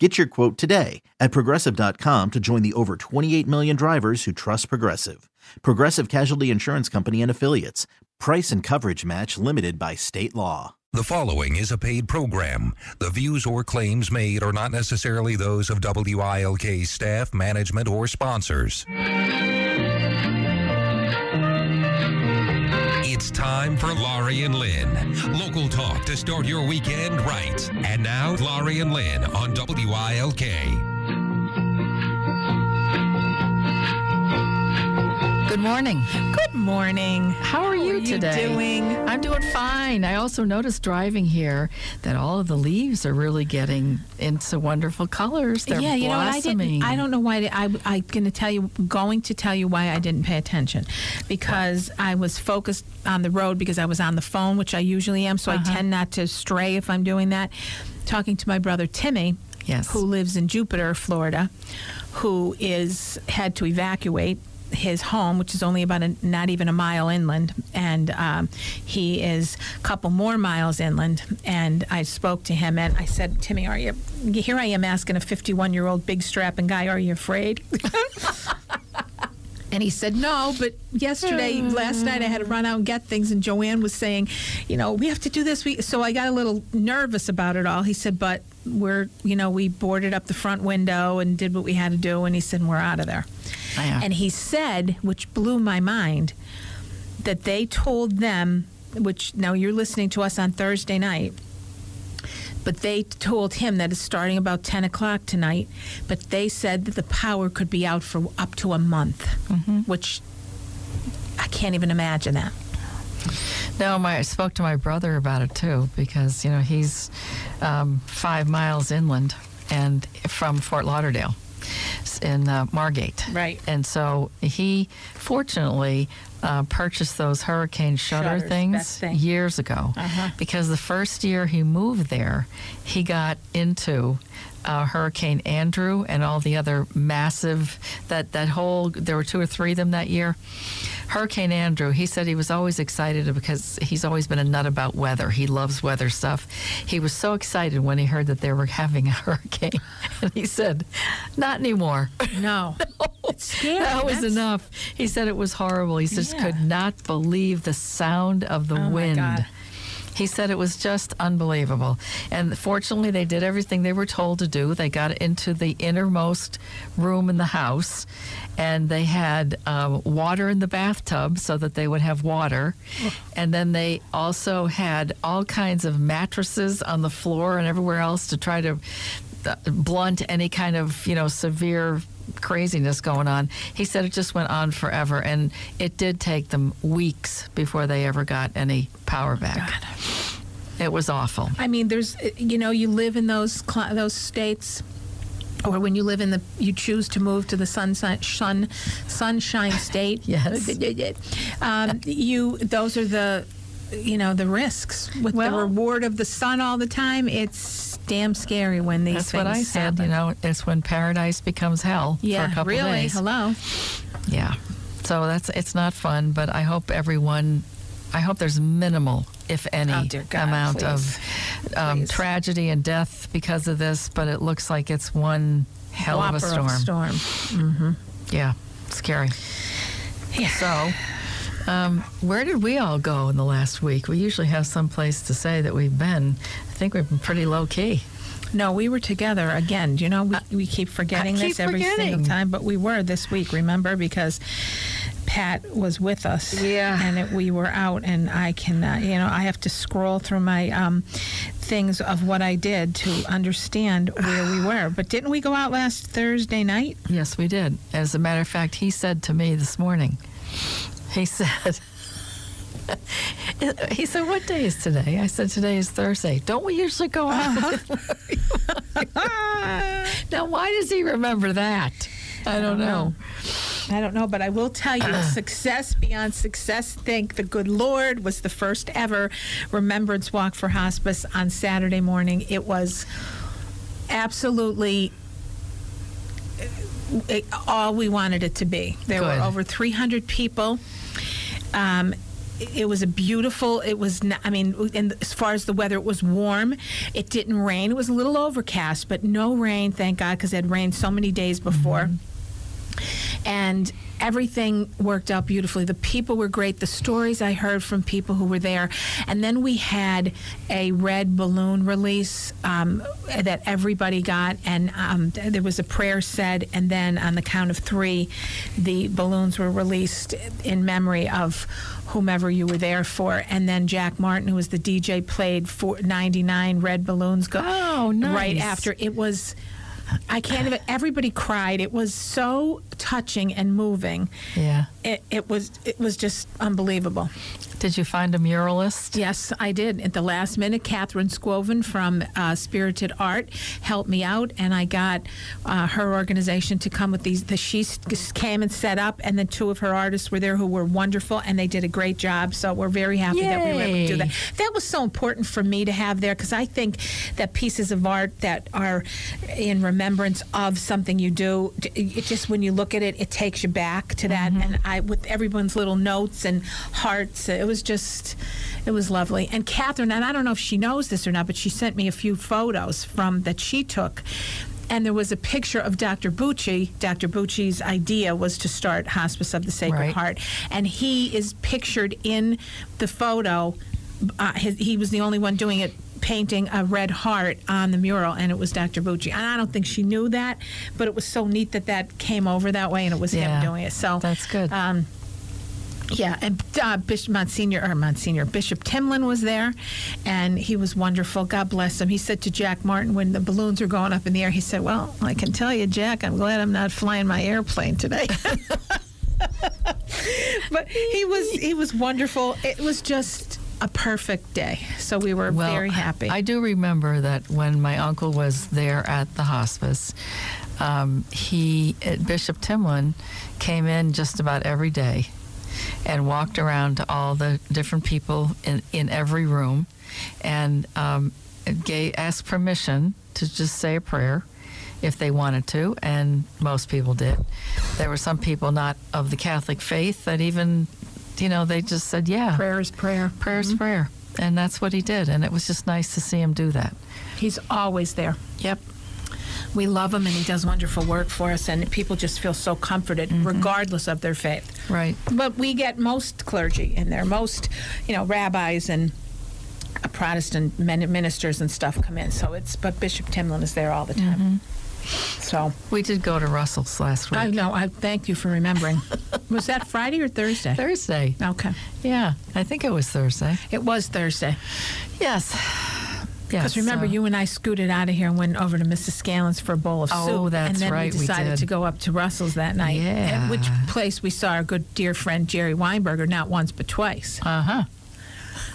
Get your quote today at progressive.com to join the over 28 million drivers who trust Progressive. Progressive Casualty Insurance Company and Affiliates. Price and coverage match limited by state law. The following is a paid program. The views or claims made are not necessarily those of WILK staff, management, or sponsors. It's time for Laurie and Lynn. Local talk to start your weekend right. And now, Laurie and Lynn on WILK. Good morning. Good morning. How are you today? doing? I'm doing fine. I also noticed driving here that all of the leaves are really getting into wonderful colors. They're yeah, you know what? I blossoming. didn't. I don't know why. I, I'm going to tell you. Going to tell you why I didn't pay attention, because I was focused on the road because I was on the phone, which I usually am. So Uh-huh. I tend not to stray if I'm doing that. Talking to my brother Timmy, Yes. who lives in Jupiter, Florida, who is had to evacuate his home, which is only about a, not even a mile inland, and um, he is a couple more miles inland. And I spoke to him, and I said, "Timmy, are you?" Here I am asking a 51 year old big strapping guy, "Are you afraid?" And he said, no, but yesterday, last night, I had to run out and get things. And Joanne was saying, you know, we have to do this. We, so I got a little nervous about it all. He said, but we're, you know, we boarded up the front window and did what we had to do. And he said, we're out of there. Yeah. And he said, which blew my mind, that they told them, which now you're listening to us on Thursday night, but they told him that it's starting about 10 o'clock tonight, but they said that the power could be out for up to a month, mm-hmm. which I can't even imagine that. No, my, I spoke to my brother about it too because you know he's um, five miles inland and from Fort Lauderdale in uh, Margate. Right. And so he fortunately uh, purchased those hurricane shutter Shutters, things thing. years ago Uh-huh. because the first year he moved there, he got into uh, Hurricane Andrew and all the other massive that that whole there were two or three of them that year. Hurricane Andrew, he said he was always excited because he's always been a nut about weather. He loves weather stuff. He was so excited when he heard that they were having a hurricane. And he said, Not anymore. No. It's scary. That was That's- enough. He said it was horrible. He just Yeah. could not believe the sound of the Oh, my wind. God. He said it was just unbelievable. And fortunately, they did everything they were told to do. They got into the innermost room in the house, and they had um, water in the bathtub so that they would have water. And then they also had all kinds of mattresses on the floor and everywhere else to try to uh, blunt any kind of you know severe craziness going on. He said it just went on forever, and it did take them weeks before they ever got any power back. It was awful. I mean, there's, you know, you live in those cl- those states, or when you live in the, you choose to move to the sunshine, sun, sunshine state. Yes. Um, you, those are the, you know, the risks with the reward of the sun all the time. It's damn scary when these That's things what I said. happen. You know, it's when paradise becomes hell yeah, for a couple really. days. Hello. Yeah. So that's it's not fun, but I hope everyone. I hope there's minimal, if any, Oh, God, amount please. of um, Please. tragedy and death because of this. But it looks like it's one hell of a Whopper storm. Mm-hmm. Yeah, scary. Yeah. So, um, where did we all go in the last week? We usually have some place to say that we've been. I think we've been pretty low key. No, we were together again. You know, we, we keep forgetting I keep this every forgetting. single time, but we were this week, remember? Because Pat was with us. Yeah. And it, we were out, and I cannot, you know, I have to scroll through my um, things of what I did to understand where we were. But didn't we go out last Thursday night? Yes, we did. As a matter of fact, he said to me this morning, he said, he said, what day is today? I said, today is Thursday. Don't we usually go out? Uh-huh. now, why does he remember that? I don't know. I don't know, but I will tell you, success beyond success. Thank the good Lord was the first ever Remembrance Walk for Hospice on Saturday morning. It was absolutely it, all we wanted it to be. There Good. were over 300 people. Um, it was a beautiful. It was. I mean, and as far as the weather, it was warm. It didn't rain. It was a little overcast, but no rain. Thank God, because it had rained so many days before. And everything worked out beautifully. The people were great. The stories I heard from people who were there, and then we had a red balloon release um, that everybody got, and um, there was a prayer said, and then on the count of three, the balloons were released in memory of whomever you were there for. And then Jack Martin, who was the DJ, played for 99 red balloons. Go Oh, right after it was. I can't even. Everybody cried. It was so touching and moving. Yeah. It, it was. It was just unbelievable. Did you find a muralist? Yes, I did. At the last minute, Catherine Squoven from uh, Spirited Art helped me out, and I got uh, her organization to come with these. The, she came and set up, and then two of her artists were there who were wonderful, and they did a great job. So we're very happy that we were able to do that. That was so important for me to have there because I think that pieces of art that are in remembrance of something you do, it just when you look at it, it takes you back to that. And I, with everyone's little notes and hearts, it was just, it was lovely. And Catherine, and I don't know if she knows this or not, but she sent me a few photos from that she took. And there was a picture of Dr. Bucci. Dr. Bucci's idea was to start Hospice of the Sacred Right. Heart, and he is pictured in the photo. Uh, his, he was the only one doing it, painting a red heart on the mural, and it was Dr. Bucci. And I don't think she knew that, but it was so neat that that came over that way, and it was Yeah, him doing it. So that's good. Um, yeah, and uh, Bishop Monsignor or Monsignor Bishop Timlin was there, and he was wonderful. God bless him. He said to Jack Martin when the balloons were going up in the air, he said, "Well, I can tell you, Jack, I'm glad I'm not flying my airplane today." but he was he was wonderful. It was just a perfect day. So we were Well, very happy. I do remember that when my uncle was there at the hospice, um, he uh, Bishop Timlin came in just about every day and walked around to all the different people in, in every room and um, gave, asked permission to just say a prayer if they wanted to, and most people did. There were some people not of the Catholic faith that even, you know, they just said, yeah, prayer is prayer. prayer's mm-hmm. prayer. And that's what he did. And it was just nice to see him do that. He's always there. Yep. We love him, and he does wonderful work for us, and people just feel so comforted, mm-hmm. regardless of their faith. Right. But we get most clergy in there, most, you know, rabbis and Protestant ministers and stuff come in. So it's, but Bishop Timlin is there all the time. Mm-hmm. So We did go to Russell's last week. I know. I thank you for remembering. was that Friday or Thursday? Thursday. Okay, Yeah, I think it was Thursday. it was Thursday. Yes. Because Yes. remember, so- you and I scooted out of here and went over to Mrs. Scanlon's for a bowl of Oh, soup. that's and then right, we we decided did. to go up to Russell's that night. Yeah. At which place we saw our good dear friend Jerry Weinberger not once but twice. Uh-huh.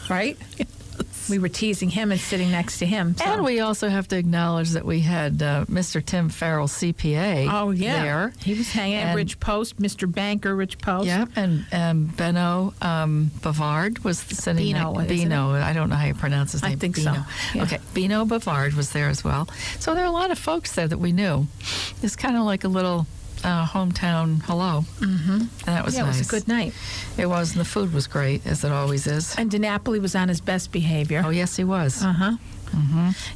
right? We were teasing him and sitting next to him. so- And we also have to acknowledge that we had uh, Mr. Tim Farrell, CPA, oh yeah, there. he was hanging at And- Rich Post, Mr. Banker, Rich Post. Yep, and um, Benno um, Bavard was sitting Bino, next. Bino, I don't know how you pronounce his name. I think so, yeah. Okay, Bino Bavard was there as well. So there are a lot of folks there that we knew. It's kind of like a little uh, hometown hello. Mm-hmm. And that was yeah, nice. it was a good night. It was, and the food was great, as it always is. And DiNapoli was on his best behavior. Oh, yes, he was. Uh huh.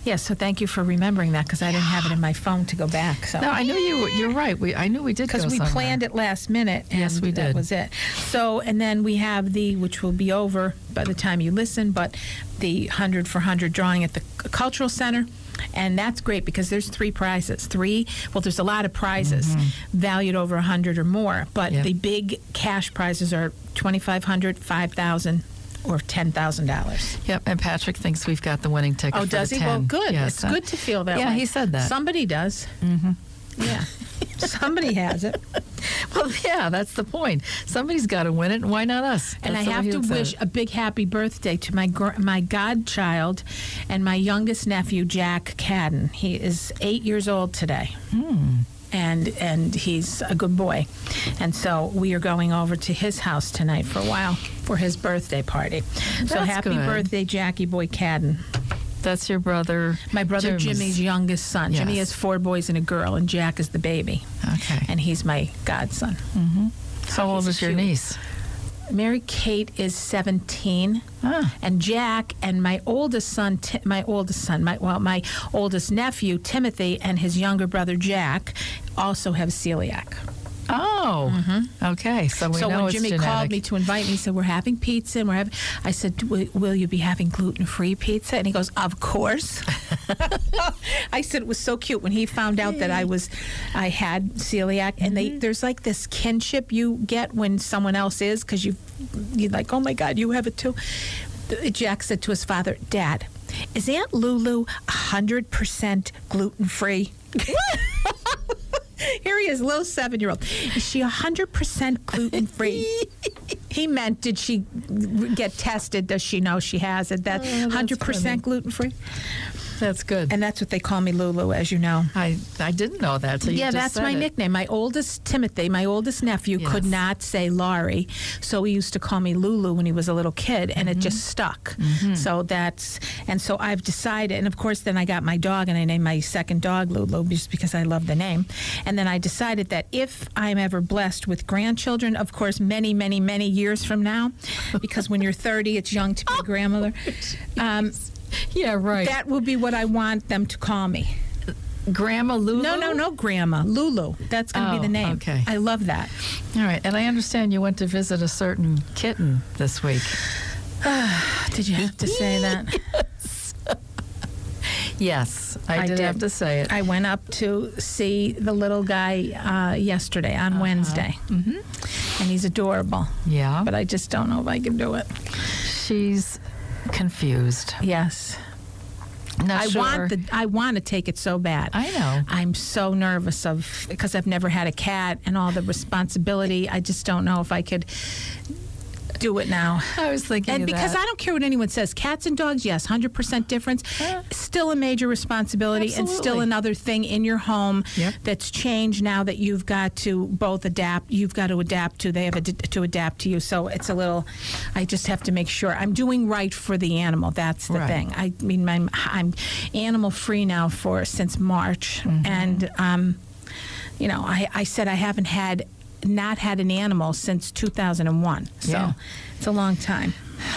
Yeah, so thank you for remembering that because I didn't have it in my phone to go back. So no, I knew you. You're right. We, I knew we did because we somewhere. planned it last minute. And Yes, we did. That was it. So, and then we have the, which will be over by the time you listen, but the hundred for hundred drawing at the cultural center. And that's great because there's three prizes. Three, well, there's a lot of prizes valued over a hundred or more, but Mm-hmm. Yep. the big cash prizes are twenty five hundred, five thousand, or ten thousand dollars. Yep, and Patrick thinks we've got the winning ticket. Oh, does he? 10. Well, good. Yes, it's uh, good to feel that yeah, way. he said that. Somebody does. Mm-hmm. Yeah. Somebody has it. Well, yeah, that's the point. Somebody's got to win it, and why not us? And I That's have to wish a big happy birthday to my gr- my godchild and my youngest nephew, Jack Cadden. He is eight years old today. Hmm. and and he's a good boy. And so we are going over to his house tonight for a while for his birthday party. so happy good. birthday, Jackie Boy Cadden. That's your brother. My brother Jim's. Jimmy's youngest son. Jimmy has four boys and a girl, and Jack is the baby. Okay. And he's my godson. How old is your cute. niece? Mary Kate is 17. Ah. And Jack and my oldest son, Ti- my oldest son, my well, my oldest nephew Timothy and his younger brother Jack, also have celiac. Oh, okay. So we Mm-hmm. so know when Jimmy genetic. called me to invite me, he said, "We're having pizza, and we're having." I said, "Will you be having gluten-free pizza?" And he goes, "Of course." I said it was so cute when he found out that I was, I had celiac, and Mm-hmm. they there's like this kinship you get when someone else is because you, you're like, "Oh my God, you have it too." Jack said to his father, "Dad, is Aunt Lulu hundred percent gluten-free?" Here he is, little seven year old. Is she 100% gluten free? he meant, did she get tested? Does she know she has it? Oh, that's Oh, 100% gluten free? That's good. And that's what they call me Lulu, as you know. I I didn't know that. Yeah, that's my it. nickname. My oldest Timothy, my oldest nephew, could not say Laurie, so he used to call me Lulu when he was a little kid, and it Mm-hmm. just stuck. So that's and so I've decided, and of course, then I got my dog, and I named my second dog Lulu just because I love the name. And then I decided that if I'm ever blessed with grandchildren, of course, many, many, many years from now, because when you're 30, it's young to be a grandmother. Um, Yeah, right. that will be what I want them to call me. Grandma Lulu. No, no, no, Grandma. Lulu. That's going to Oh, be the name. okay. I love that. All right, and I understand you went to visit a certain kitten this week. Did you have to say that? Yes, I, I did, did. have to say it. I went up to see the little guy uh, yesterday on Wednesday. Mm-hmm. And he's adorable. yeah, But I just don't know if I can do it. she's confused. Yes. Not I sure. want the I want to take it so bad. I know. I'm so nervous of because I've never had a cat and all the responsibility. I just don't know if I could do it now. I was thinking And because that. I don't care what anyone says, cats and dogs, yes, 100% difference. Still a major responsibility and still another thing in your home Yep. that's changed now that you've got to both adapt. You've got to adapt to, they have ad- to adapt to you. So it's a little, I just have to make sure I'm doing right for the animal. That's the Right. thing. I mean, I'm, I'm animal free now for since March. And, um, you know, I, I said I haven't had not had an animal since 2001. So Yeah. it's a long time.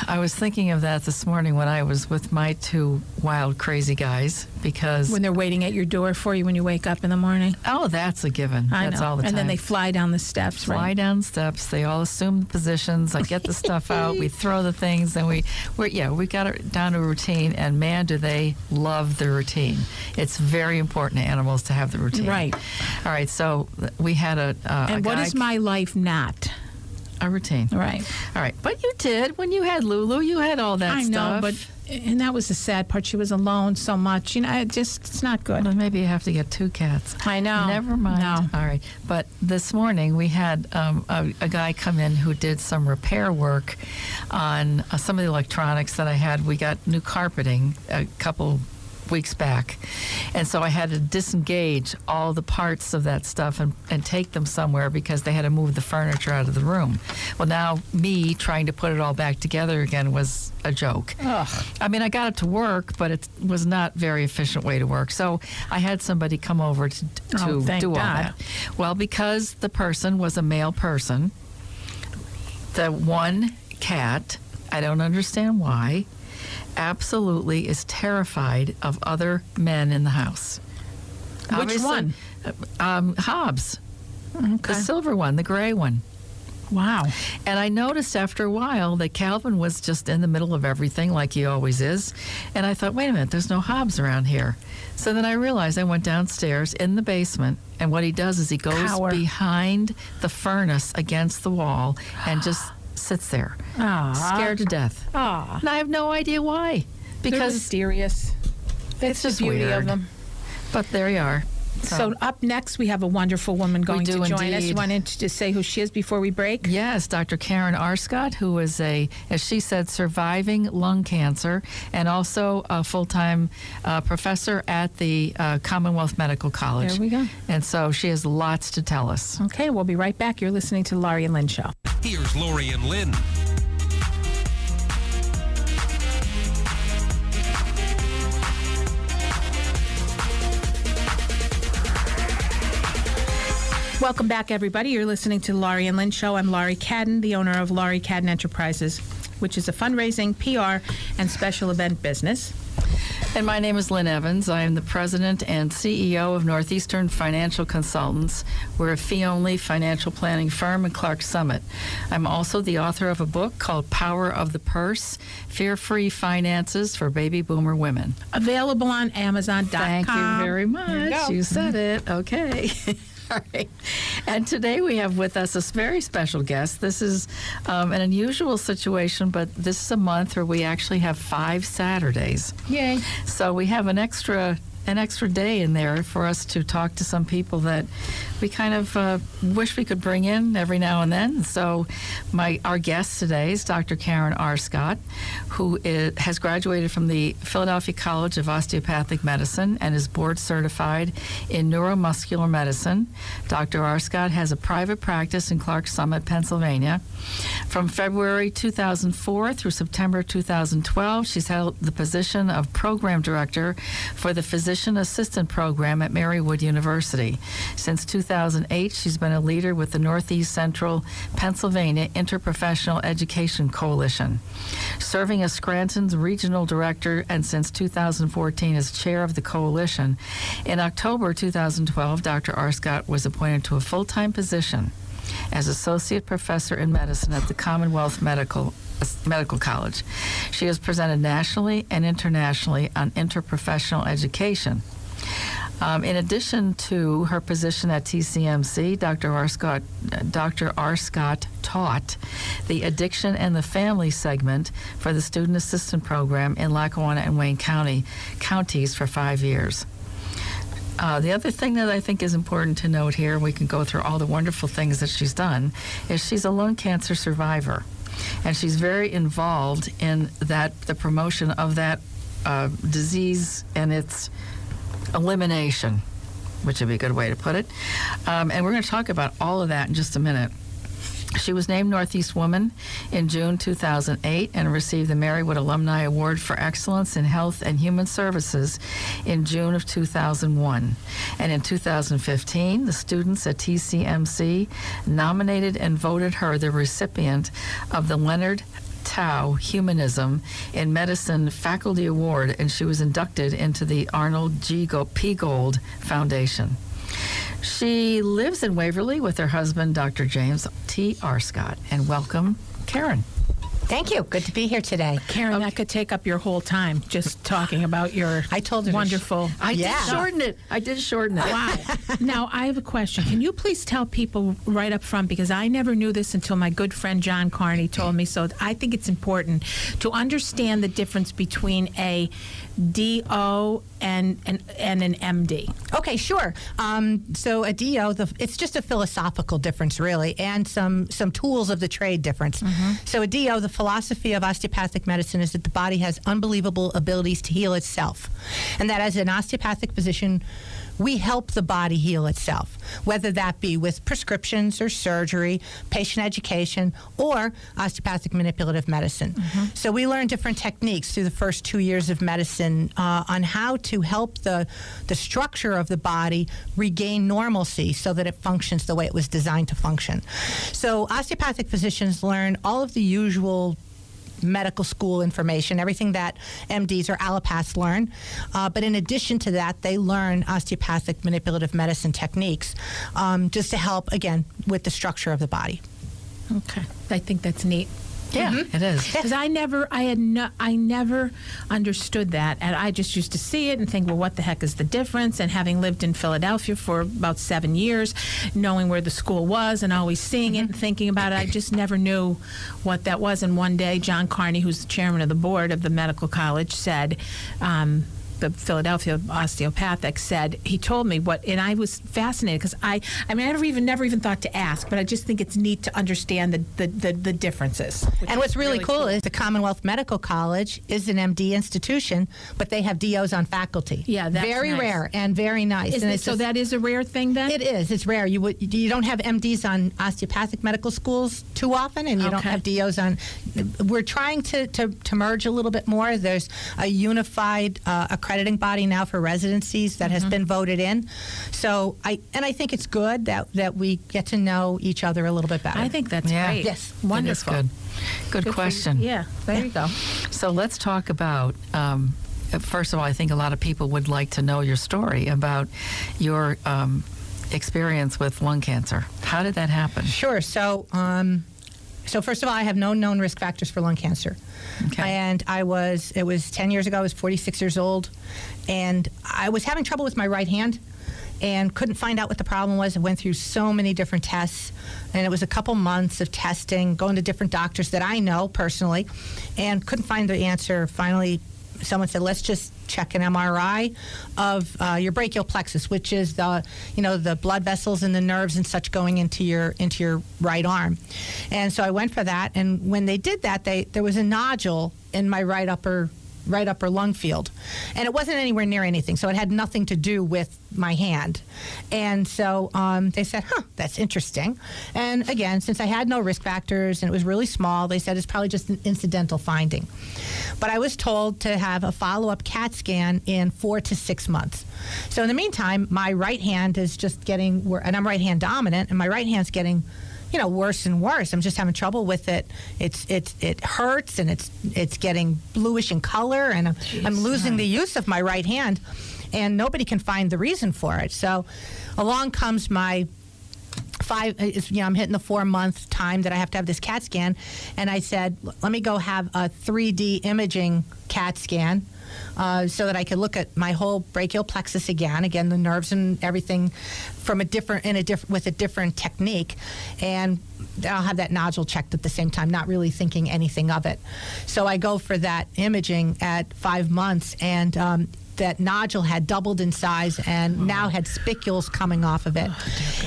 I was thinking of that this morning when I was with my two wild, crazy guys because When they're waiting at your door for you when you wake up in the morning. oh, that's a given. I that's know. all the time. and then they fly down the steps, fly right? down steps. They all assume the positions. I get the stuff out. We throw the things, and we, we're, yeah, we got it down to a routine. And man, do they love the routine! It's very important to animals to have the routine. Right. All right. So we had a uh, And a what is my life not? A routine? Right. All right. But you did when you had Lulu. You had all that I know, but and that was the sad part. She was alone so much. You know, it just it's not good. Well, maybe you have to get two cats. I know. Never mind. No. All right. But this morning we had um, a, a guy come in who did some repair work on uh, some of the electronics that I had. We got new carpeting a couple weeks back. And so I had to disengage all the parts of that stuff and, and take them somewhere because they had to move the furniture out of the room. Well, now me trying to put it all back together again was a joke. I mean, I got it to work, but it was not a very efficient way to work. So I had somebody come over to, oh, to Oh, thank do all God. that. Well, because the person was a male person, the one cat, I don't understand why, absolutely is terrified of other men in the house. Which Obviously- one? Um, Hobbs, Okay. the silver one, the gray one. Wow. And I noticed after a while that Calvin was just in the middle of everything, like he always is. And I thought, wait a minute, there's no Hobbs around here. So then I realized I went downstairs in the basement, and what he does is he goes Cower. behind the furnace against the wall and just sits there, Aw. scared to death. Aw. And I have no idea why. They're Because, mysterious. That's It's the beauty weird. of them. but there you are. So up next, we have a wonderful woman going to join us. indeed. Wanted to say who she is before we break. Yes, Dr. Karen Arscott, who is a, as she said, surviving lung cancer and also a full time uh, professor at the uh, Commonwealth Medical College. There we go. And so she has lots to tell us. Okay, we'll be right back. You're listening to Laurie and Lynn Show. Here's Laurie and Lynn. Welcome back, everybody. You're listening to the Laurie and Lynn Show. I'm Laurie Cadden, the owner of Laurie Cadden Enterprises, which is a fundraising, PR, and special event business. And my name is Lynn Evans. I am the president and CEO of Northeastern Financial Consultants. We're a fee only financial planning firm in Clark Summit. I'm also the author of a book called Power of the Purse Fear Free Finances for Baby Boomer Women. Available on Amazon.com. Thank you very There you much. You said it. Okay. All right. And today we have with us a very special guest. This is um, an unusual situation, but this is a month where we actually have five Saturdays. Yay. So we have an extra an extra day in there for us to talk to some people that we kind of uh, wish we could bring in every now and then. So my our guest today is Dr. Karen Arscott, who is, has graduated from the Philadelphia College of Osteopathic Medicine and is board certified in neuromuscular medicine. Dr. Arscott has a private practice in Clark Summit, Pennsylvania. From February 2004 through September 2012, she's held the position of program director for the Physician Assistant Program at Marywood University. Since 2008, she's been a leader with the Northeast Central Pennsylvania Interprofessional Education Coalition, serving as Scranton's regional director and since 2014 as chair of the coalition. In October 2012, Dr. Arscott was appointed to a full time position as associate professor in medicine at the Commonwealth Medical Medical College. She has presented nationally and internationally on interprofessional education. Um, in addition to her position at TCMC, Dr. Arscott, Dr. Arscott taught the addiction and the family segment for the Student Assistant Program in Lackawanna and Wayne County counties for five years. Uh, the other thing that I think is important to note here, we can go through all the wonderful things that she's done, is she's a lung cancer survivor. And she's very involved in that the promotion of that uh, disease and its elimination, which would be a good way to put it. Um, and we're going to talk about all of that in just a minute. She was named Northeast Woman in June 2008 and received the Marywood Alumni Award for Excellence in Health and Human Services in June of 2001. And in 2015, the students at TCMC nominated and voted her the recipient of the Leonard Tow Humanism in Medicine Faculty Award, and she was inducted into the Arnold G. P. Gold Foundation. She lives in Waverly with her husband, Dr. James T. Arscott. And welcome, Karen. Thank you. Good to be here today. Karen, that could take up your whole time just talking about your I told to sh- wonderful. I Yeah. did shorten it. I did shorten it. Wow. now, I have a question. Can you please tell people right up front, because I never knew this until my good friend John Carney told me, so I think it's important to understand the difference between a DO and, and, and an MD. Okay, sure. Um, so a DO, the, it's just a philosophical difference, really, and some some tools of the trade difference. So a DO, the philosophy of osteopathic medicine is that the body has unbelievable abilities to heal itself, and that as an osteopathic physician. We help the body heal itself, whether that be with prescriptions or surgery, patient education, or osteopathic manipulative medicine. So we learn different techniques through the first two years of medicine uh, on how to help the the structure of the body regain normalcy so that it functions the way it was designed to function. So osteopathic physicians learn all of the usual medical school information, everything that MDs or allopaths learn. Uh, but in addition to that, they learn osteopathic manipulative medicine techniques um, just to help, again, with the structure of the body. Okay. I think that's neat. Yeah, it is. Because I never, I had no, I never understood that, and I just used to see it and think, well, what the heck is the difference? And having lived in Philadelphia for about seven years, knowing where the school was and always seeing it and thinking about it, I just never knew what that was. And one day, John Carney, who's the chairman of the board of the medical college, said. Um, the Philadelphia osteopathic said he told me what, and I was fascinated because I, I mean, I never even never even thought to ask, but I just think it's neat to understand the the, the, the differences. And what's is really, cool, is the Commonwealth Medical College is an MD institution, but they have DOs on faculty. Yeah, that's very nice. rare and very nice. And it, so just- that is a rare thing then. It is. It's rare. You would you don't have MDs on osteopathic medical schools too often, and you don't have DOs on. We're trying to, to, to merge a little bit more. There's a unified uh, accrediting body now for residencies that has Mm-hmm. been voted in. So I and I think it's good that that we get to know each other a little bit better. I think that's Yeah. great. Yes. That is wonderful. good. Good, Good question. Yeah, there you go. So let's talk about. Um, first of all, I think a lot of people would like to know your story about your um, experience with lung cancer. How did that happen? Sure. So, um, so first of all, I have no known risk factors for lung cancer, Okay. and I was it was ten years ago. I was forty six years old, and I was having trouble with my right hand. And couldn't find out what the problem was. I went through so many different tests, and it was a couple months of testing, going to different doctors that I know personally, and couldn't find the answer. Finally, someone said, "Let's just check an MRI of uh, your brachial plexus, which is the you know the blood vessels and the nerves and such going into your into your right arm." And so I went for that, and when they did that, they there was a nodule in my right upper right upper lung field, and it wasn't anywhere near anything, so it had nothing to do with my hand. And so um, they said, "Huh, that's interesting." And again, since I had no risk factors and it was really small, they said it's probably just an incidental finding. But I was told to have a follow up CAT scan in four to six months. So in the meantime, my right hand is just getting, and I'm right hand dominant, and my right hand's getting, you know, worse and worse. I'm just having trouble with it. It's it's it hurts and it's it's getting bluish in color, and I'm, I'm losing the use of my right hand, and nobody can find the reason for it. So along comes my five uh, is you know i'm hitting the four month time that i have to have this cat scan and i said let me go have a 3d imaging cat scan uh, so that I could look at my whole brachial plexus again, again the nerves and everything, from a different in a different with a different technique, and I'll have that nodule checked at the same time, not really thinking anything of it. So I go for that imaging at five months, and um, that nodule had doubled in size and now had spicules coming off of it.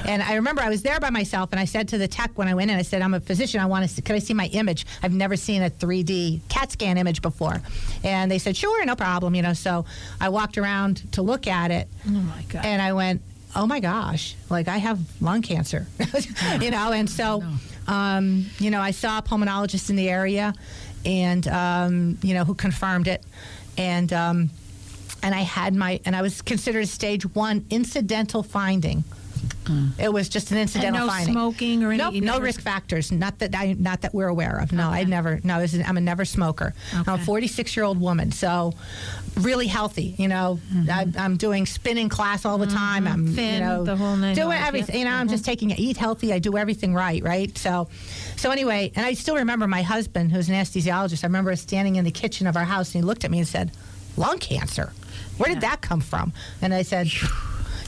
and I remember I was there by myself, and I said to the tech when I went in, I said, "I'm a physician. I want to. See, could I see my image? I've never seen a 3D CAT scan image before." And they said, "Sure, no problem." You know, so I walked around to look at it, Oh my God. and I went, "Oh my gosh! Like I have lung cancer," you know. And so, um, you know, I saw a pulmonologist in the area, and um, you know, who confirmed it, and. Um, and I had my and I was considered a stage one incidental finding. Mm. It was just an incidental no finding. smoking or any- Nope, no never- risk factors. Not that I not that we're aware of. No, I never. No, I'm a never smoker. I'm a 46 year old woman, so really healthy. You know, mm-hmm. I, I'm doing spinning class all the mm-hmm. time. I'm you know the whole nine doing everything. yep. You know, I'm just mm-hmm. taking it, eat healthy. I do everything right, right. So, so anyway, and I still remember my husband, who's an anesthesiologist. I remember standing in the kitchen of our house, and he looked at me and said, "Lung cancer. Where did that come from?" And I said.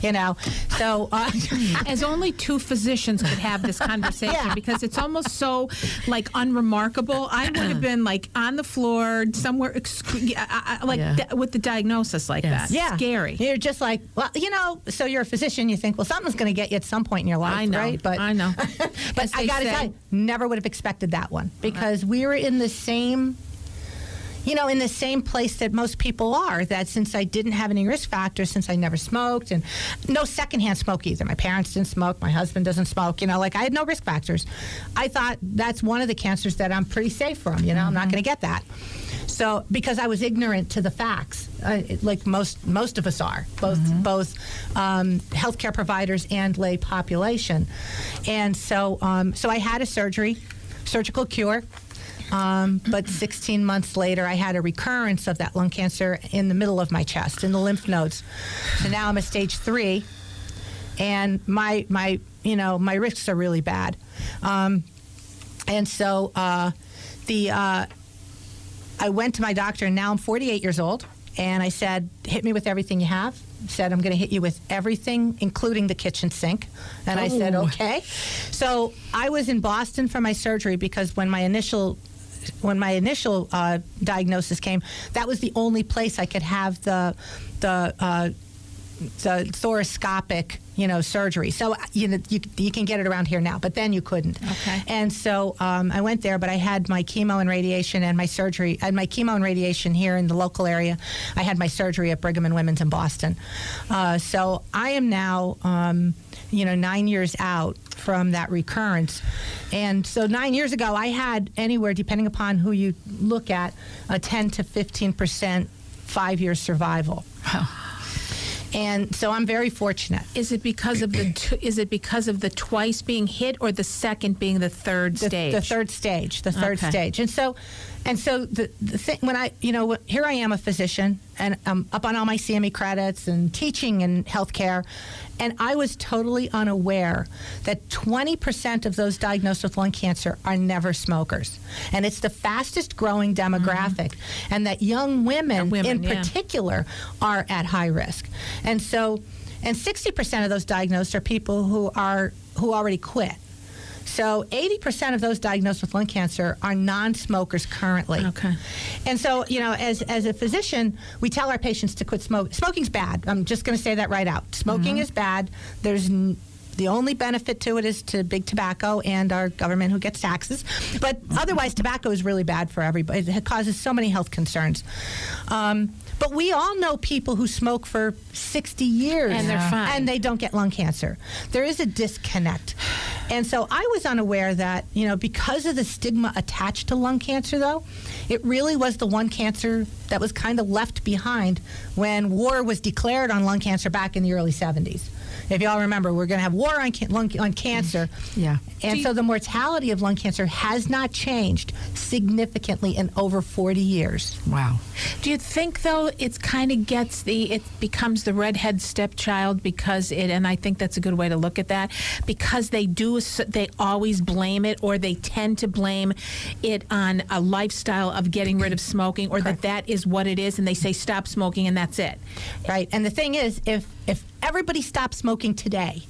You know, so uh, As only two physicians could have this conversation Yeah. because it's almost so like unremarkable. I would have been like on the floor somewhere, excru- I- I- like Yeah. th- with the diagnosis like Yes. that. Yeah. scary. You're just like, well, you know, so you're a physician, you think, well, something's going to get you at some point in your life, I know. right? But I know. but As I got to tell you, never would have expected that one because we were in the same you know, in the same place that most people are. That since I didn't have any risk factors, since I never smoked, and no secondhand smoke either. My parents didn't smoke. My husband doesn't smoke. You know, like I had no risk factors. I thought that's one of the cancers that I'm pretty safe from. You know, I'm not going to get that. So because I was ignorant to the facts, uh, like most most of us are, both both um, healthcare providers and lay population, and so um, so I had a surgery, surgical cure. Um, but 16 months later, I had a recurrence of that lung cancer in the middle of my chest, in the lymph nodes. So now I'm a stage three, and my my you know my risks are really bad. Um, and so uh, the uh, I went to my doctor, and now I'm 48 years old, and I said, "Hit me with everything you have." Said I'm going to hit you with everything, including the kitchen sink, and I said, Oh. "Okay." So I was in Boston for my surgery because when my initial when my initial uh, diagnosis came, that was the only place I could have the the uh, the thoracoscopic, you know, surgery. So you know you, you can get it around here now, but then you couldn't. Okay. And so um, I went there, but I had my chemo and radiation and my surgery. and my chemo and radiation here in the local area. I had my surgery at Brigham and Women's in Boston. Uh, so I am now, um, you know, nine years out from that recurrence. And so nine years ago, I had anywhere, depending upon who you look at, a 10 to 15 percent five-year survival. And so I'm very fortunate. Is it because of the t- is it because of the twice being hit or the second being the third the, stage? the third stage, the third Okay. stage. And so, and so the, the thing when I, you know, here I am a physician and I'm up on all my CME credits and teaching in healthcare, and I was totally unaware that 20% of those diagnosed with lung cancer are never smokers, and it's the fastest growing demographic, and that young women, Mm-hmm. women, in yeah. particular are at high risk, and so. And 60% of those diagnosed are people who are who already quit. So 80% of those diagnosed with lung cancer are non-smokers currently. Okay. And so, you know, as, as a physician, we tell our patients to quit smoking. Smoking's bad. I'm just going to say that right out. Smoking is bad. There's n- the only benefit to it is to big tobacco and our government who gets taxes. But otherwise, tobacco is really bad for everybody. It causes so many health concerns. Um, but we all know people who smoke for 60 years And they're fine. and they don't get lung cancer. There is a disconnect. And so I was unaware that, you know, because of the stigma attached to lung cancer, though, it really was the one cancer that was kind of left behind when war was declared on lung cancer back in the early 70s. If y'all remember, we're going to have war on, ca- lung, on cancer. Yeah. And Do so the mortality of lung cancer has not changed significantly in over 40 years. Wow. Do you think though it's kind of gets the it becomes the redhead stepchild because it and I think that's a good way to look at that because they do they always blame it or they tend to blame it on a lifestyle of getting rid of smoking or that that is what it is and they say stop smoking and that's it. Right. And the thing is, if if everybody stopped smoking today,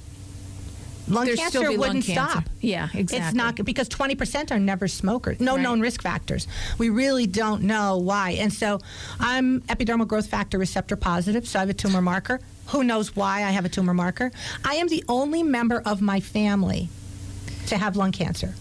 lung There'd cancer still be lung wouldn't cancer. stop. Yeah, exactly. It's not because 20% are never smokers. No Right. known risk factors. We really don't know why. And so I'm epidermal growth factor receptor positive, so I have a tumor marker. Who knows why I have a tumor marker? I am the only member of my family to have lung cancer.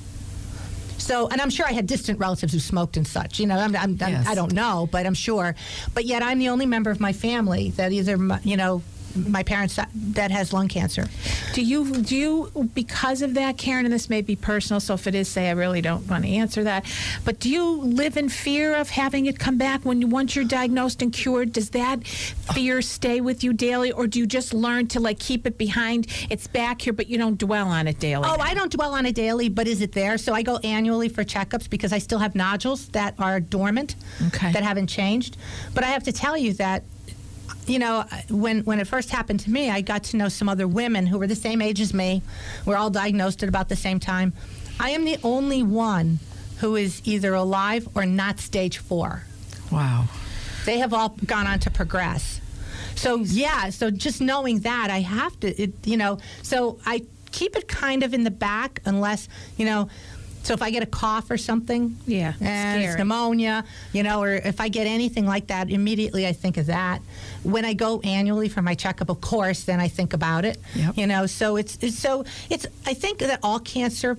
So, and I'm sure I had distant relatives who smoked and such. You know, I'm, I'm, I'm, Yes. I don't know, but I'm sure. But yet, I'm the only member of my family that either, you know, my parents that has lung cancer. Do you do you because of that, Karen? And this may be personal, so if it is, say I really don't want to answer that. But do you live in fear of having it come back when you once you're diagnosed and cured? Does that fear stay with you daily, or do you just learn to like keep it behind? It's back here, but you don't dwell on it daily. Oh, I don't dwell on it daily, but is it there? So I go annually for checkups because I still have nodules that are dormant, Okay. that haven't changed. But I have to tell you that, you know, when when it first happened to me, I got to know some other women who were the same age as me. We're all diagnosed at about the same time. I am the only one who is either alive or not stage four. Wow. They have all gone on to progress. So yeah, so just knowing that, I have to, it, you know, so I keep it kind of in the back unless, you know, so if I get a cough or something, Yeah, and it's scary. pneumonia, you know, or if I get anything like that, immediately I think of that. When I go annually for my checkup, of course, then I think about it. Yep. You know, so it's, it's so it's. I think that all cancer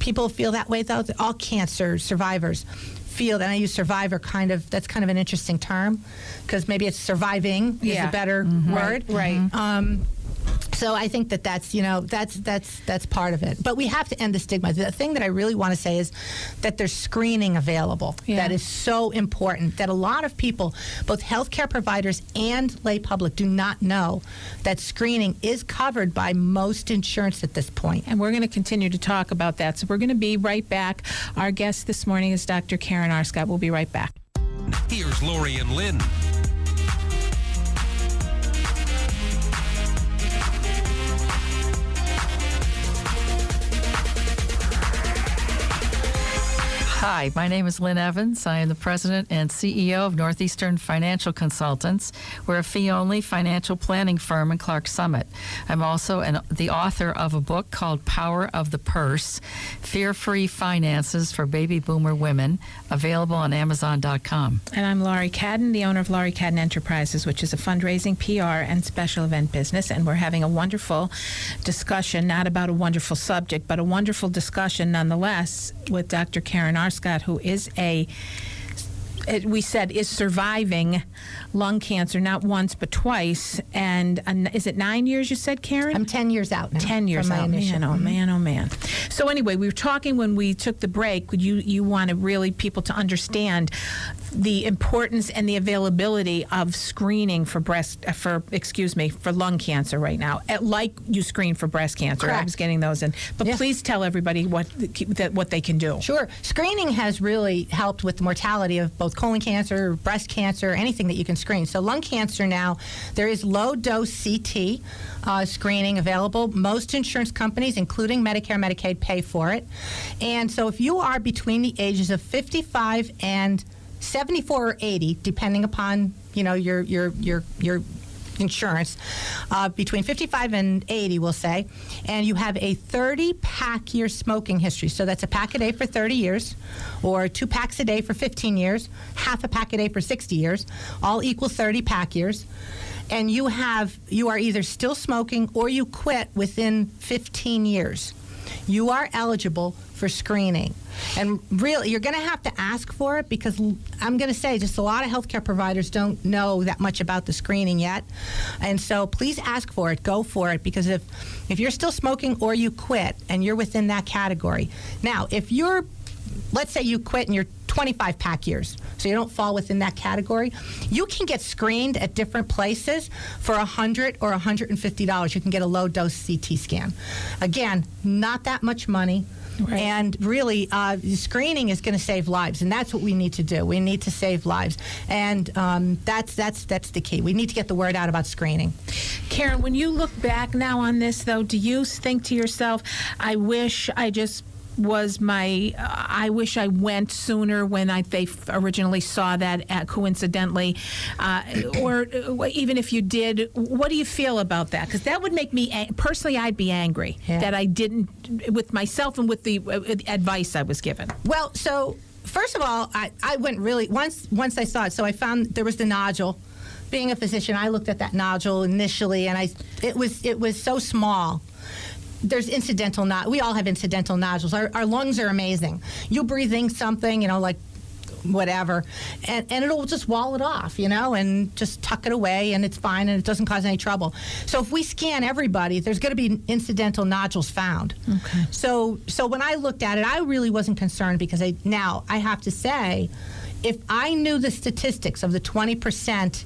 people feel that way though. that All cancer survivors feel. And I use survivor kind of. That's kind of an interesting term because maybe it's surviving is a better word. Right. Um, so I think that that's you know that's that's that's part of it. But we have to end the stigma. The thing that I really want to say is that there's screening available. Yeah. That is so important. That a lot of people, both healthcare providers and lay public, do not know that screening is covered by most insurance at this point. And we're going to continue to talk about that. So we're going to be right back. Our guest this morning is Dr. Karen Arscott. We'll be right back. Here's Laurie and Lynn. Hi, my name is Lynn Evans. I am the president and CEO of Northeastern Financial Consultants. We're a fee only financial planning firm in Clark Summit. I'm also an, the author of a book called Power of the Purse Fear Free Finances for Baby Boomer Women, available on Amazon.com. And I'm Laurie Cadden, the owner of Laurie Cadden Enterprises, which is a fundraising, PR, and special event business. And we're having a wonderful discussion, not about a wonderful subject, but a wonderful discussion nonetheless with Dr. Karen Arscott, who is a we said is surviving lung cancer not once but twice. And uh, is it nine years you said karen? I'm 10 years out now. 10 years out. Initial- man oh man oh man. So anyway we were talking when we took the break. You you wanted really people to understand the importance and the availability of screening for breast uh, for excuse me for lung cancer right now uh, like you screen for breast cancer i Correct. was getting those in but Yes. please tell everybody what that what they can do Sure. Screening has really helped with the mortality of both colon cancer, breast cancer, anything that you can screen. So, lung cancer now, there is low dose CT uh, screening available. Most insurance companies, including Medicare, Medicaid, pay for it. And so, if you are between the ages of 55 and 74 or 80, depending upon you know your your your your insurance uh, between 55 and 80 we'll say. And you have a 30 pack year smoking history. So that's a pack a day for 30 years or two packs a day for 15 years half a pack a day for 60 years all equal 30 pack years. And you have you are either still smoking or you quit within 15 years you are eligible for screening. And really, you're going to have to ask for it because I'm going to say just a lot of healthcare providers don't know that much about the screening yet. And so please ask for it, go for it because if if you're still smoking or you quit and you're within that category. Now, if you're let's say you quit and you're 25 pack years, so you don't fall within that category, you can get screened at different places for 100 or 150 dollars. You can get a low dose CT scan. Again, not that much money. Right. And really, uh, screening is going to save lives, and that's what we need to do. We need to save lives, and um, that's that's that's the key. We need to get the word out about screening. Karen, when you look back now on this, though, do you think to yourself, I wish I just was my uh, I wish I went sooner when I they f- originally saw that uh, coincidentally uh, or uh, even if you did what do you feel about that because that would make me ang- personally I'd be angry Yeah. that I didn't with myself and with the uh, advice I was given Well, so first of all, I, I went really once once I saw it. So I found there was the nodule. Being a physician, I looked at that nodule initially, and I it was it was so small. There's incidental nod. We all have incidental nodules. Our, our lungs are amazing. You breathe in something, you know, like whatever, and, and it'll just wall it off, you know, and just tuck it away, and it's fine, and it doesn't cause any trouble. So if we scan everybody, there's going to be incidental nodules found. Okay. So so when I looked at it, I really wasn't concerned because I now I have to say, if I knew the statistics of the 20 percent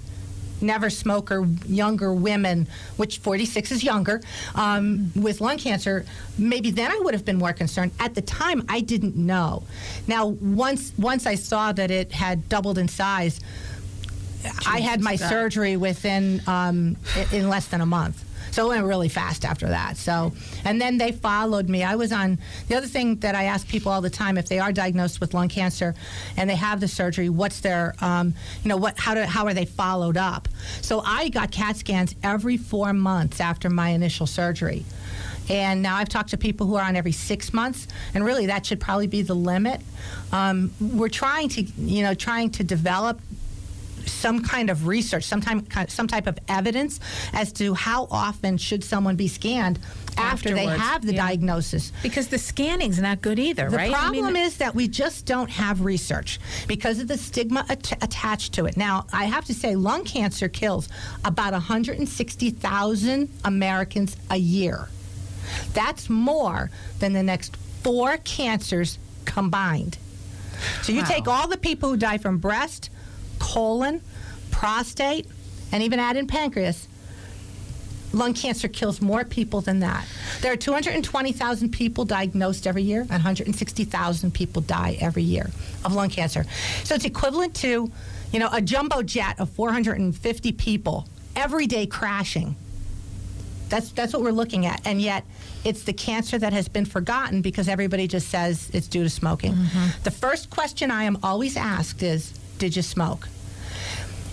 never smoker younger women, which 46 is younger, um, with lung cancer, maybe then I would have been more concerned. At the time, I didn't know. Now, once once I saw that it had doubled in size, I had my God. surgery within um, in less than a month. So it went really fast after that. So, and then they followed me. I was on the other thing that I ask people all the time: if they are diagnosed with lung cancer and they have the surgery, what's their, um, you know, what, how do, how are they followed up? So I got CAT scans every four months after my initial surgery. And now I've talked to people who are on every six months, and really that should probably be the limit. Um, we're trying to, you know, trying to develop some kind of research, some, time, some type of evidence as to how often should someone be scanned after they have the yeah. diagnosis. because the scanning's not good either The right I mean, problem is that we just don't have research because of the stigma at- attached to it. Now, I have to say, lung cancer kills about 160,000 Americans a year. That's more than the next four cancers combined. So you Wow. take all the people who die from breast, colon, prostate, and even add in pancreas. Lung cancer kills more people than that. There are 220,000 people diagnosed every year, and 160,000 people die every year of lung cancer. So it's equivalent to, you know, a jumbo jet of 450 people every day crashing. That's that's what we're looking at, and yet it's the cancer that has been forgotten because everybody just says it's due to smoking. Mm-hmm. The first question I am always asked is, "Did you smoke?"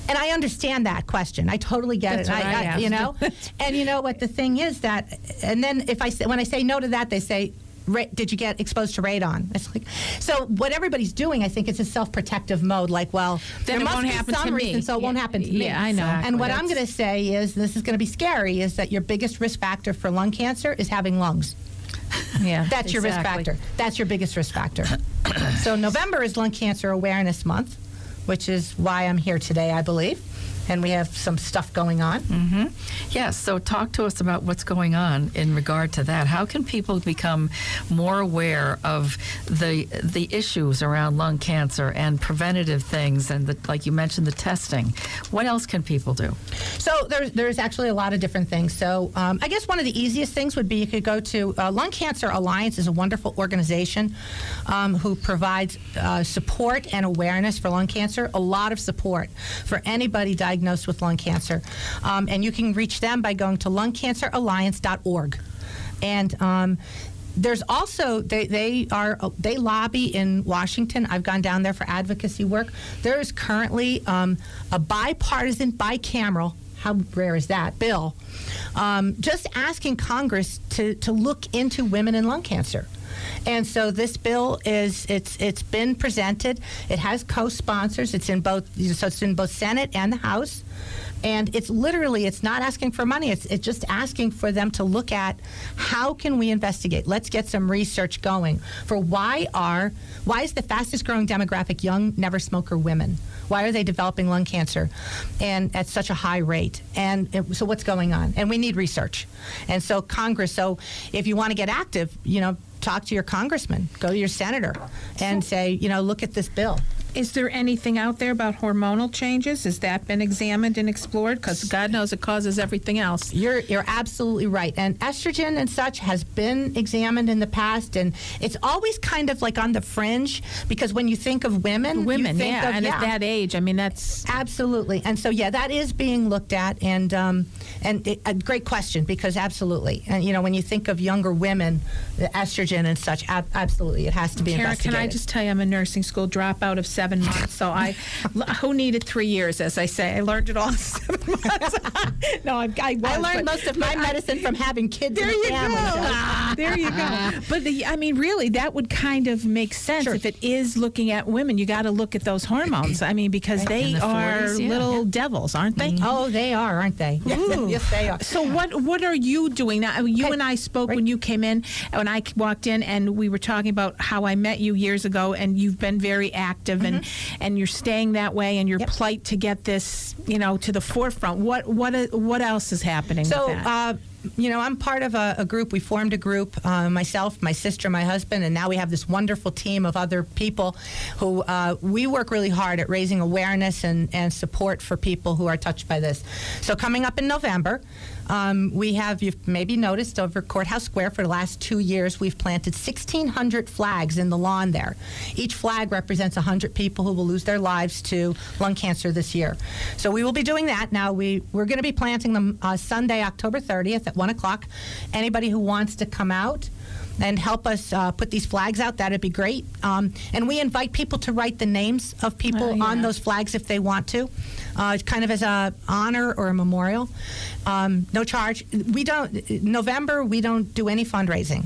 And I understand that question. I totally get That's it. what I you know, and you know what the thing is that, and then if I say, when I say no to that, they say. "Ra- Did you get exposed to radon? It's like, so what everybody's doing, I think, is a self-protective mode. Like, well, Then there it must won't be happen some to me. reason, so it won't happen to me. yeah, I know. And what I'm going to say is, this is going to be scary, is that your biggest risk factor for lung cancer is having lungs. Yeah. That's your risk factor. That's your biggest risk factor. so November is Lung Cancer Awareness Month, which is why I'm here today, I believe. And we have some stuff going on. Yes, so talk to us about what's going on in regard to that. How can people become more aware of the the issues around lung cancer and preventative things and the, like you mentioned the testing? What else can people do? So there's there's actually a lot of different things. So um, I guess one of the easiest things would be you could go to uh, Lung Cancer Alliance is a wonderful organization um, who provides uh, support and awareness for lung cancer. A lot of support for anybody diagnosed with lung cancer, um, and you can reach them by going to lungcanceralliance.org, and. Um, there's also they, they are they lobby in Washington. I've gone down there for advocacy work. There is currently um, a bipartisan, bicameral. How rare is that bill? Um, just asking Congress to to look into women and lung cancer. And so this bill is it's it's been presented. It has co-sponsors. It's in both so it's in both Senate and the House. And it's literally it's not asking for money. It's it's just asking for them to look at how can we investigate. Let's get some research going for why are why is the fastest growing demographic young never smoker women? Why are they developing lung cancer and at such a high rate? And it, so what's going on? And we need research. And so Congress. So if you want to get active, you know, talk to your congressman, go to your senator, and say, you know, look at this bill. Is there anything out there about hormonal changes? Has that been examined and explored? Because God knows it causes everything else. You're you're absolutely right. And estrogen and such has been examined in the past, and it's always kind of like on the fringe because when you think of women, you Women, think yeah, of, and yeah. at that age, I mean, that's Absolutely, and so yeah, that is being looked at, and um, and it, a great question because absolutely, and you know when you think of younger women, the estrogen and such, ab- absolutely, it has to be Karen, investigated. can I just tell you, I'm a nursing school dropout of seven months. So I, who needed three years, as I say, I learned it all in seven months. no, I, I, was, I learned most of my I- medicine from having kids There in you family. go. there you go. But the, I mean, really, that would kind of make sense Sure. if it is looking at women. You got to look at those hormones. I mean, because they the are 40s, yeah. little devils, aren't they? Mm-hmm. Oh, they are, aren't they? Yes, yes, they are. So what what are you doing now? You Okay. and I spoke Right. when you came in, when I walked in, and we were talking about how I met you years ago, and you've been very active, and and you're staying that way, and your Mm-hmm. Yep. plight to get this, you know, to the forefront. What what what else is happening? So, with that? uh, you know, I'm part of a, a group. We formed a group, uh, myself, my sister, my husband, and now we have this wonderful team of other people who uh, we work really hard at raising awareness and, and support for people who are touched by this. So, coming up in November, um, we have, you've maybe noticed, over Courthouse Square for the last two years, we've planted 1,600 flags in the lawn there. Each flag represents 100 people who will lose their lives to lung cancer this year. So we will be doing that. Now, we, we're going to be planting them uh, Sunday, October 30th at 1 o'clock. Anybody who wants to come out, and help us uh, put these flags out. That'd be great. Um, and we invite people to write the names of people Oh, yeah. on those flags if they want to, uh, kind of as a honor or a memorial. Um, no charge. We don't. November we don't do any fundraising.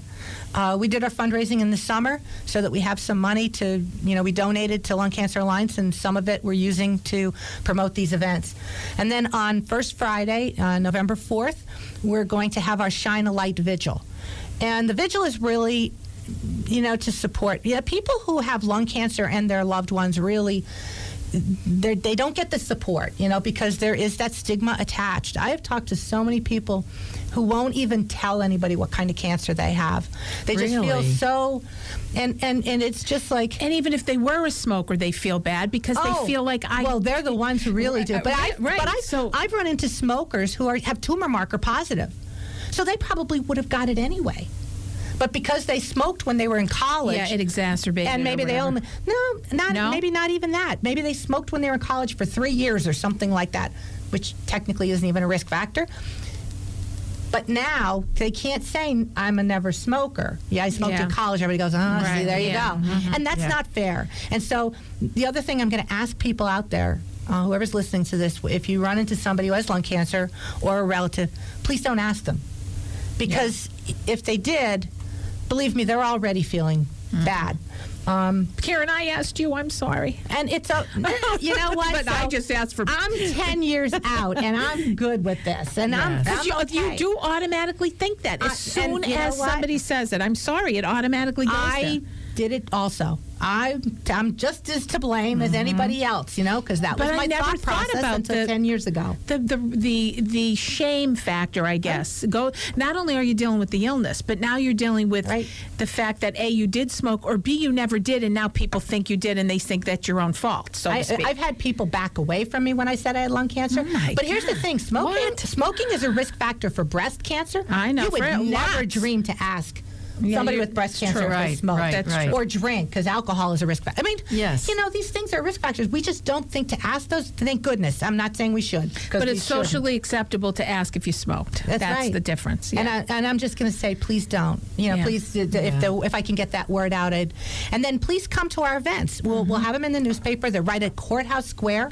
Uh, we did our fundraising in the summer so that we have some money to, you know, we donated to Lung Cancer Alliance, and some of it we're using to promote these events. And then on First Friday, uh, November 4th, we're going to have our Shine a Light Vigil. And the vigil is really, you know, to support yeah, people who have lung cancer and their loved ones really they're- don't get the support, you know, because there is that stigma attached. I have talked to so many people who won't even tell anybody what kind of cancer they have. They just feel so, and, and, and it's just like, and even if they were a smoker, they feel bad because Oh, they feel like I. well, they're the ones who really do. But I, right. but I, So- I've run into smokers who are have tumor marker positive, so they probably would have got it anyway. But because they smoked when they were in college, yeah, it exacerbated. and maybe they only no, not No? maybe not even that. Maybe they smoked when they were in college for three years or something like that, which technically isn't even a risk factor. But now they can't say I'm a never smoker. Yeah, I smoked Yeah. in college. Everybody goes, oh, see, Right, there you yeah. go. And that's Yeah. not fair. And so the other thing I'm going to ask people out there, uh, whoever's listening to this, if you run into somebody who has lung cancer or a relative, please don't ask them. Because if they did, believe me, they're already feeling bad. Um, Karen, I asked you. I'm sorry. and it's a, you know what? But I just asked for- I'm 10 years out and I'm good with this. And I'm, I'm Because you, okay. you do automatically think that as I- soon as somebody says it. I'm sorry, it automatically goes I there. Did it also. I, I'm just as to blame as mm-hmm. anybody else, you know, because that But was I my never thought thought process about until the- 10 years ago. The, the the the shame factor, I guess. Go. Not only are you dealing with the illness, but now you're dealing with Right. the fact that a you did smoke, or b you never did, and now people think you did, and they think that's your own fault. So I. I've had people back away from me when I said I had lung cancer. Oh, but here's the thing: smoking What? smoking is a risk factor for breast cancer. I know, You would never dream to ask Yeah, somebody with breast cancer true. Right, smoke right, That's right. or drink because alcohol is a risk factor. I mean, Yes. you know these things are risk factors. We just don't think to ask those. Thank goodness. I'm not saying we should. but it's shouldn't. socially acceptable to ask if you smoked. That's, right. the difference. Yeah. And, I, and I'm just going to say, please don't. You know, Yeah. please, if the if I can get that word out, I'd, and then please come to our events. We'll we'll have them in the newspaper. They're right at Courthouse Square,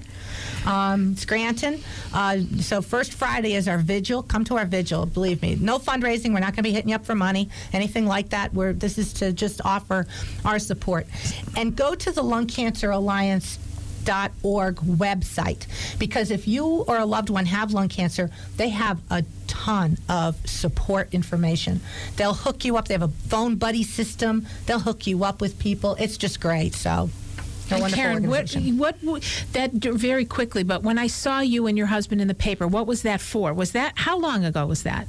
um, Scranton. Uh, so first Friday is our vigil. Come to our vigil. Believe me, no fundraising. We're not going to be hitting you up for money, anything like that. We're this is to just offer our support, and go to the Lung Cancer Alliance org website because if you or a loved one have lung cancer they have a ton of support information they'll hook you up they have a phone buddy system they'll hook you up with people it's just great so And Karen, what, what, that very quickly, but when I saw you and your husband in the paper, what was that for? Was that, how long ago was that?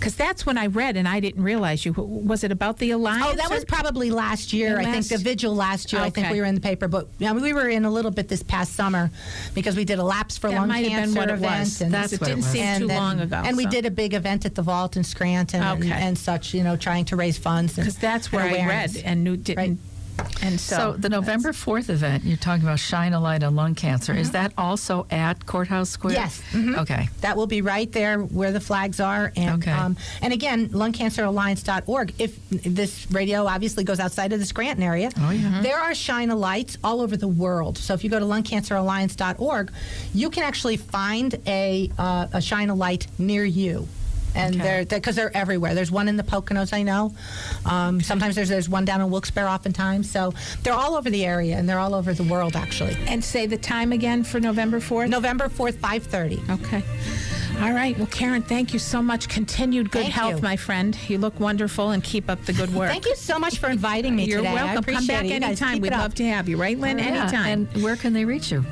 Because that's when I read and I didn't realize you. Was it about the alliance? Oh, that or- was probably last year. The I think the vigil last year. I think we were in the paper, but yeah, we were in a little bit this past summer because we did a lapse for That lung might have cancer been what it was. and- That's it it didn't was. seem and too then- long ago. And we did a big event at the Vault in Scranton and, Okay. and such, you know, trying to raise funds. because that's where and I read and knew didn't. Right. And so, So, the November 4th event, you're talking about Shine a Light on Lung Cancer. Mm-hmm. Is that also at Courthouse Square? Yes. Mhm. Okay. That will be right there where the flags are. And, Okay. um, and again, lungcanceralliance.org. If this radio obviously goes outside of the Scranton area, Oh, yeah. there are Shine a Lights all over the world. So if you go to lungcanceralliance.org, you can actually find a, uh, a Shine a Light near you. And Okay. they're because they're, everywhere. There's one in the Poconos, I know. Um, Sometimes there's there's one down in Wilkes-Barre. Oftentimes, so they're all over the area and they're all over the world actually. and say the time again for November 4th? November fourth, five thirty. Okay. All right. Well, Karen, thank you so much. Continued good Thank health, you. my friend. You look wonderful and keep up the good work. Thank you so much for inviting me You're today. I welcome. Come back it. Anytime. We'd up. love to have you, right, Lynn? Yeah, Anytime. And where can they reach you?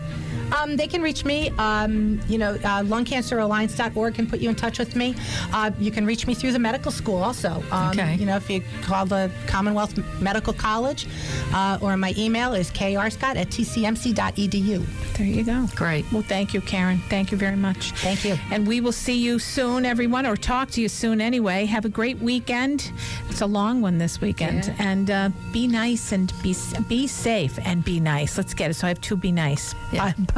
Um, they can reach me. Um, you know, uh, lungcanceralliance.org can put you in touch with me. Uh, you can reach me through the medical school also. Um, Okay. You know, if you call the Commonwealth Medical College, uh, or my email is krscott at tcmc.edu. There you go. Great. Well, thank you, Karen. Thank you very much. Thank you. And we will see you soon, everyone, or talk to you soon anyway. Have a great weekend. It's a long one this weekend. And uh, be nice and be be safe and be nice. Let's get it. So I have two be nice. Yeah. Bye